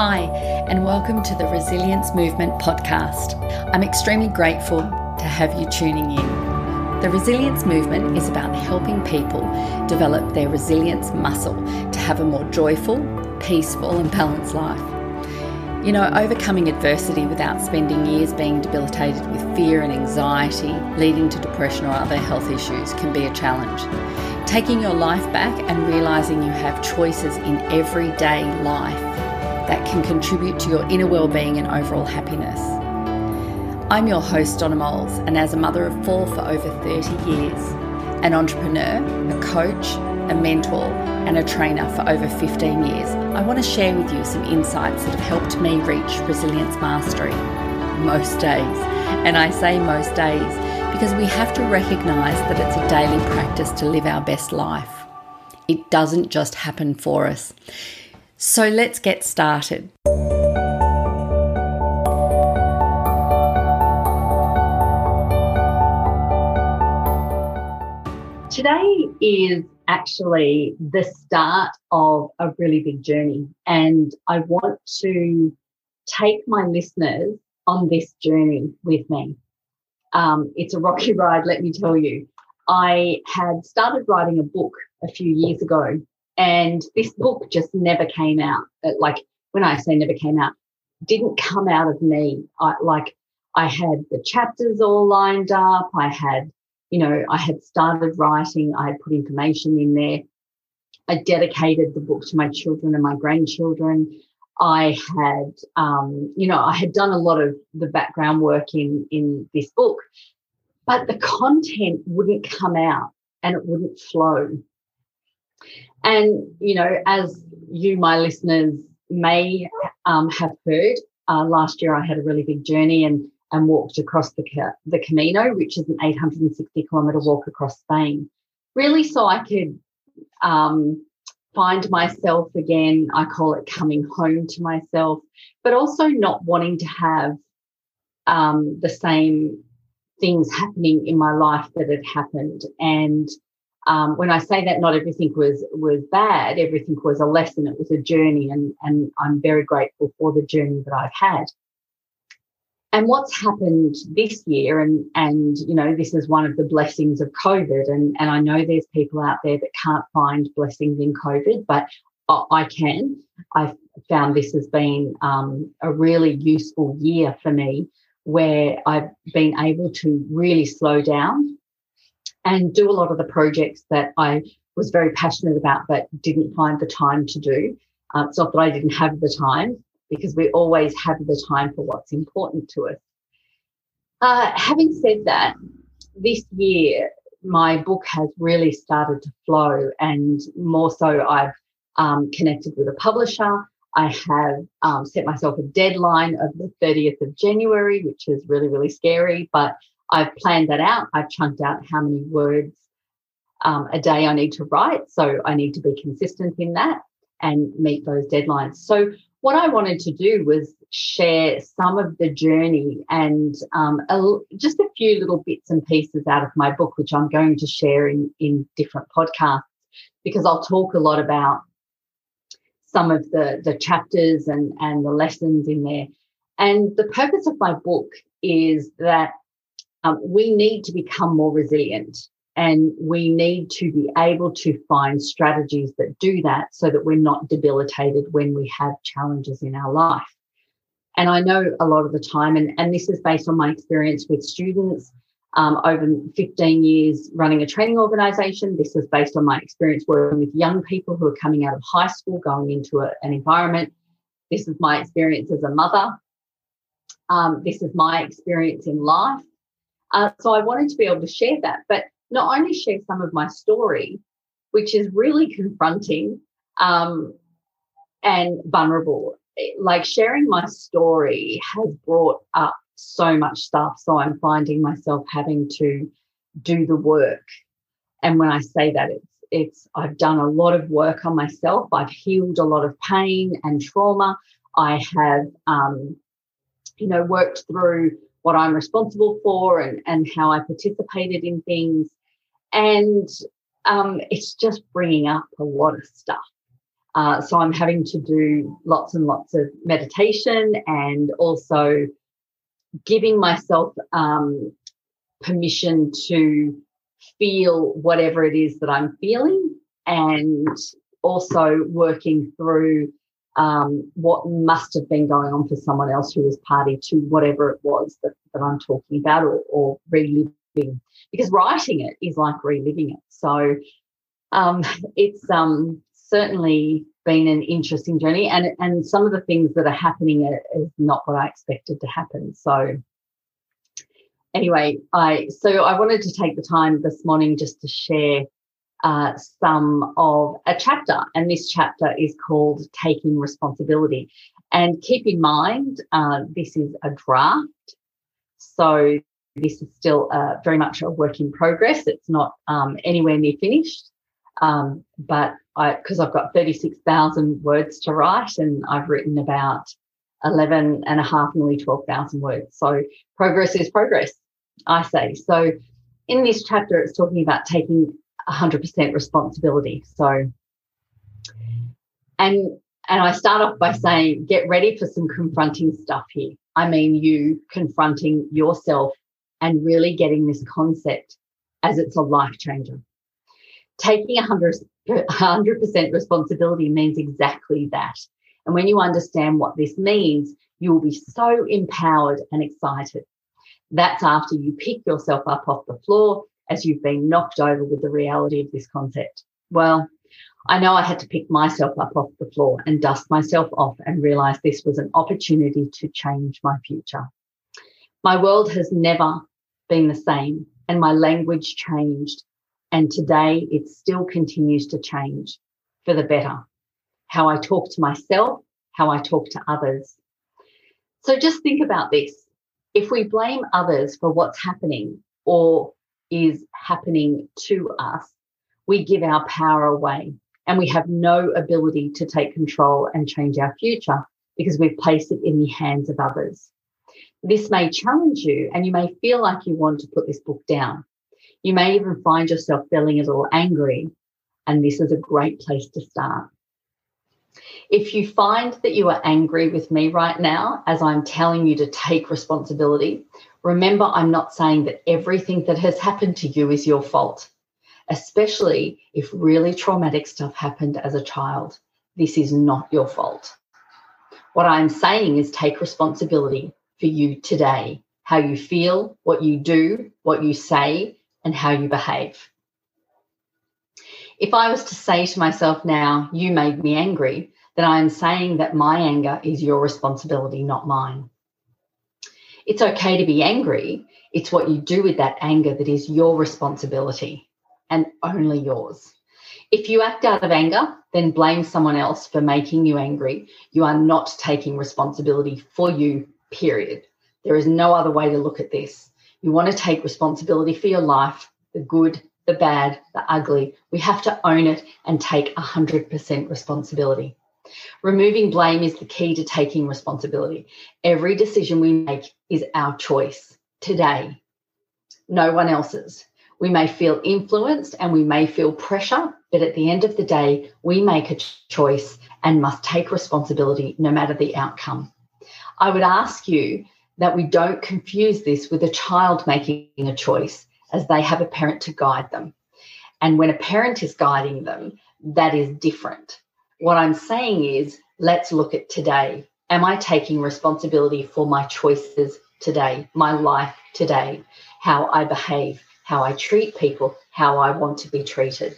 Hi, and welcome to the Resilience Movement podcast. I'm extremely grateful to have you tuning in. The Resilience Movement is about helping people develop their resilience muscle to have a more joyful, peaceful, and balanced life. You know, overcoming adversity without spending years being debilitated with fear and anxiety, leading to depression or other health issues, can be a challenge. Taking your life back and realizing you have choices in everyday life that can contribute to your inner well-being and overall happiness. I'm your host, Donna Moulds, and as a mother of four for over 30 years, an entrepreneur, a coach, a mentor, and a trainer for over 15 years, I want to share with you some insights that have helped me reach resilience mastery most days. And I say most days because we have to recognize that it's a daily practice to live our best life. It doesn't just happen for us. So let's get started. Today is actually the start of a really big journey, and I want to take my listeners on this journey with me. Um, it's a rocky ride, let me tell you. I had started writing a book a few years ago and this book just never came out. Like when I say never came out, didn't come out of me. I, like I had the chapters all lined up. I had, you know, I had started writing. I had put information in there. I dedicated the book to my children and my grandchildren. I had, um, you know, I had done a lot of the background work in in this book, but the content wouldn't come out and it wouldn't flow. And, you know, as you, my listeners, may um, have heard, uh, last year I had a really big journey and, and walked across the, the Camino, which is an 860 kilometre walk across Spain, really so I could um, find myself again. I call it coming home to myself, but also not wanting to have um, the same things happening in my life that had happened. And um, when I say that not everything was was bad, everything was a lesson. It was a journey, and and I'm very grateful for the journey that I've had. And what's happened this year, and and you know, this is one of the blessings of COVID, and and I know there's people out there that can't find blessings in COVID, but I can. I've found this has been um, a really useful year for me, where I've been able to really slow down and do a lot of the projects that I was very passionate about but didn't find the time to do. Uh, it's not that I didn't have the time because we always have the time for what's important to us. Uh, having said that, this year my book has really started to flow, and more so, I've um, connected with a publisher. I have um, set myself a deadline of the 30th of January, which is really, really scary, but I've planned that out. I've chunked out how many words um, a day I need to write. So I need to be consistent in that and meet those deadlines. So what I wanted to do was share some of the journey and um, a, just a few little bits and pieces out of my book, which I'm going to share in, in different podcasts because I'll talk a lot about some of the, the chapters and, and the lessons in there. And the purpose of my book is that um, we need to become more resilient and we need to be able to find strategies that do that so that we're not debilitated when we have challenges in our life. And I know a lot of the time, and, and this is based on my experience with students um, over 15 years running a training organization. This is based on my experience working with young people who are coming out of high school, going into a, an environment. This is my experience as a mother. Um, this is my experience in life. Uh, so I wanted to be able to share that, but not only share some of my story, which is really confronting um, and vulnerable. Like sharing my story has brought up so much stuff. So I'm finding myself having to do the work. And when I say that, it's it's I've done a lot of work on myself. I've healed a lot of pain and trauma. I have, um, you know, worked through what I'm responsible for and, and how I participated in things. And um, it's just bringing up a lot of stuff. Uh, so I'm having to do lots and lots of meditation and also giving myself um, permission to feel whatever it is that I'm feeling and also working through um, what must have been going on for someone else who was party to whatever it was that, that I'm talking about or, or reliving. Because writing it is like reliving it. So um, it's um, certainly been an interesting journey, and and some of the things that are happening is not what I expected to happen. So anyway, I so I wanted to take the time this morning just to share uh, some of a chapter, and this chapter is called Taking Responsibility. And keep in mind, uh, this is a draft. So this is still uh, very much a work in progress. It's not um, anywhere near finished. Um, but I, because I've got 36,000 words to write and I've written about 11 and a half, nearly 12,000 words. So progress is progress, I say. So in this chapter, it's talking about taking 100% responsibility. So, and and I start off by saying, get ready for some confronting stuff here. I mean, you confronting yourself and really getting this concept as it's a life changer. Taking 100, 100% responsibility means exactly that. And when you understand what this means, you will be so empowered and excited. That's after you pick yourself up off the floor as you've been knocked over with the reality of this concept? Well, I know I had to pick myself up off the floor and dust myself off and realize this was an opportunity to change my future. My world has never been the same, and my language changed. And today it still continues to change for the better. How I talk to myself, how I talk to others. So just think about this. If we blame others for what's happening or is happening to us, we give our power away and we have no ability to take control and change our future because we've placed it in the hands of others. This may challenge you and you may feel like you want to put this book down. You may even find yourself feeling a little angry, and this is a great place to start. If you find that you are angry with me right now, as I'm telling you to take responsibility, remember I'm not saying that everything that has happened to you is your fault, especially if really traumatic stuff happened as a child. This is not your fault. What I'm saying is take responsibility for you today, how you feel, what you do, what you say, and how you behave. If I was to say to myself now, you made me angry, then I am saying that my anger is your responsibility, not mine. It's okay to be angry. It's what you do with that anger that is your responsibility and only yours. If you act out of anger, then blame someone else for making you angry. You are not taking responsibility for you, period. There is no other way to look at this. You want to take responsibility for your life, the good, the bad, the ugly. We have to own it and take 100% responsibility. Removing blame is the key to taking responsibility. Every decision we make is our choice today, no one else's. We may feel influenced and we may feel pressure, but at the end of the day, we make a choice and must take responsibility no matter the outcome. I would ask you that we don't confuse this with a child making a choice as they have a parent to guide them. And when a parent is guiding them, that is different. What I'm saying is, let's look at today. Am I taking responsibility for my choices today, my life today, how I behave, how I treat people, how I want to be treated?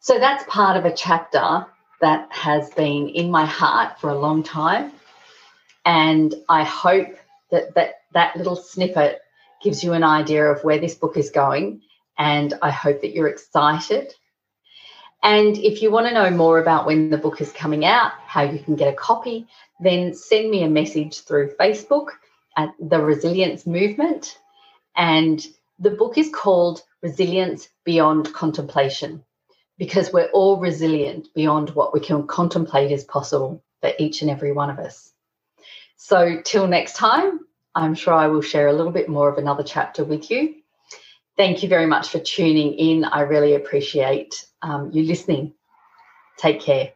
So that's part of a chapter that has been in my heart for a long time. And I hope that that, that little snippet gives you an idea of where this book is going. And I hope that you're excited and if you want to know more about when the book is coming out, how you can get a copy, then send me a message through Facebook at the Resilience Movement. And the book is called Resilience Beyond Contemplation because we're all resilient beyond what we can contemplate is possible for each and every one of us. So, till next time, I'm sure I will share a little bit more of another chapter with you. Thank you very much for tuning in. I really appreciate um, you listening. Take care.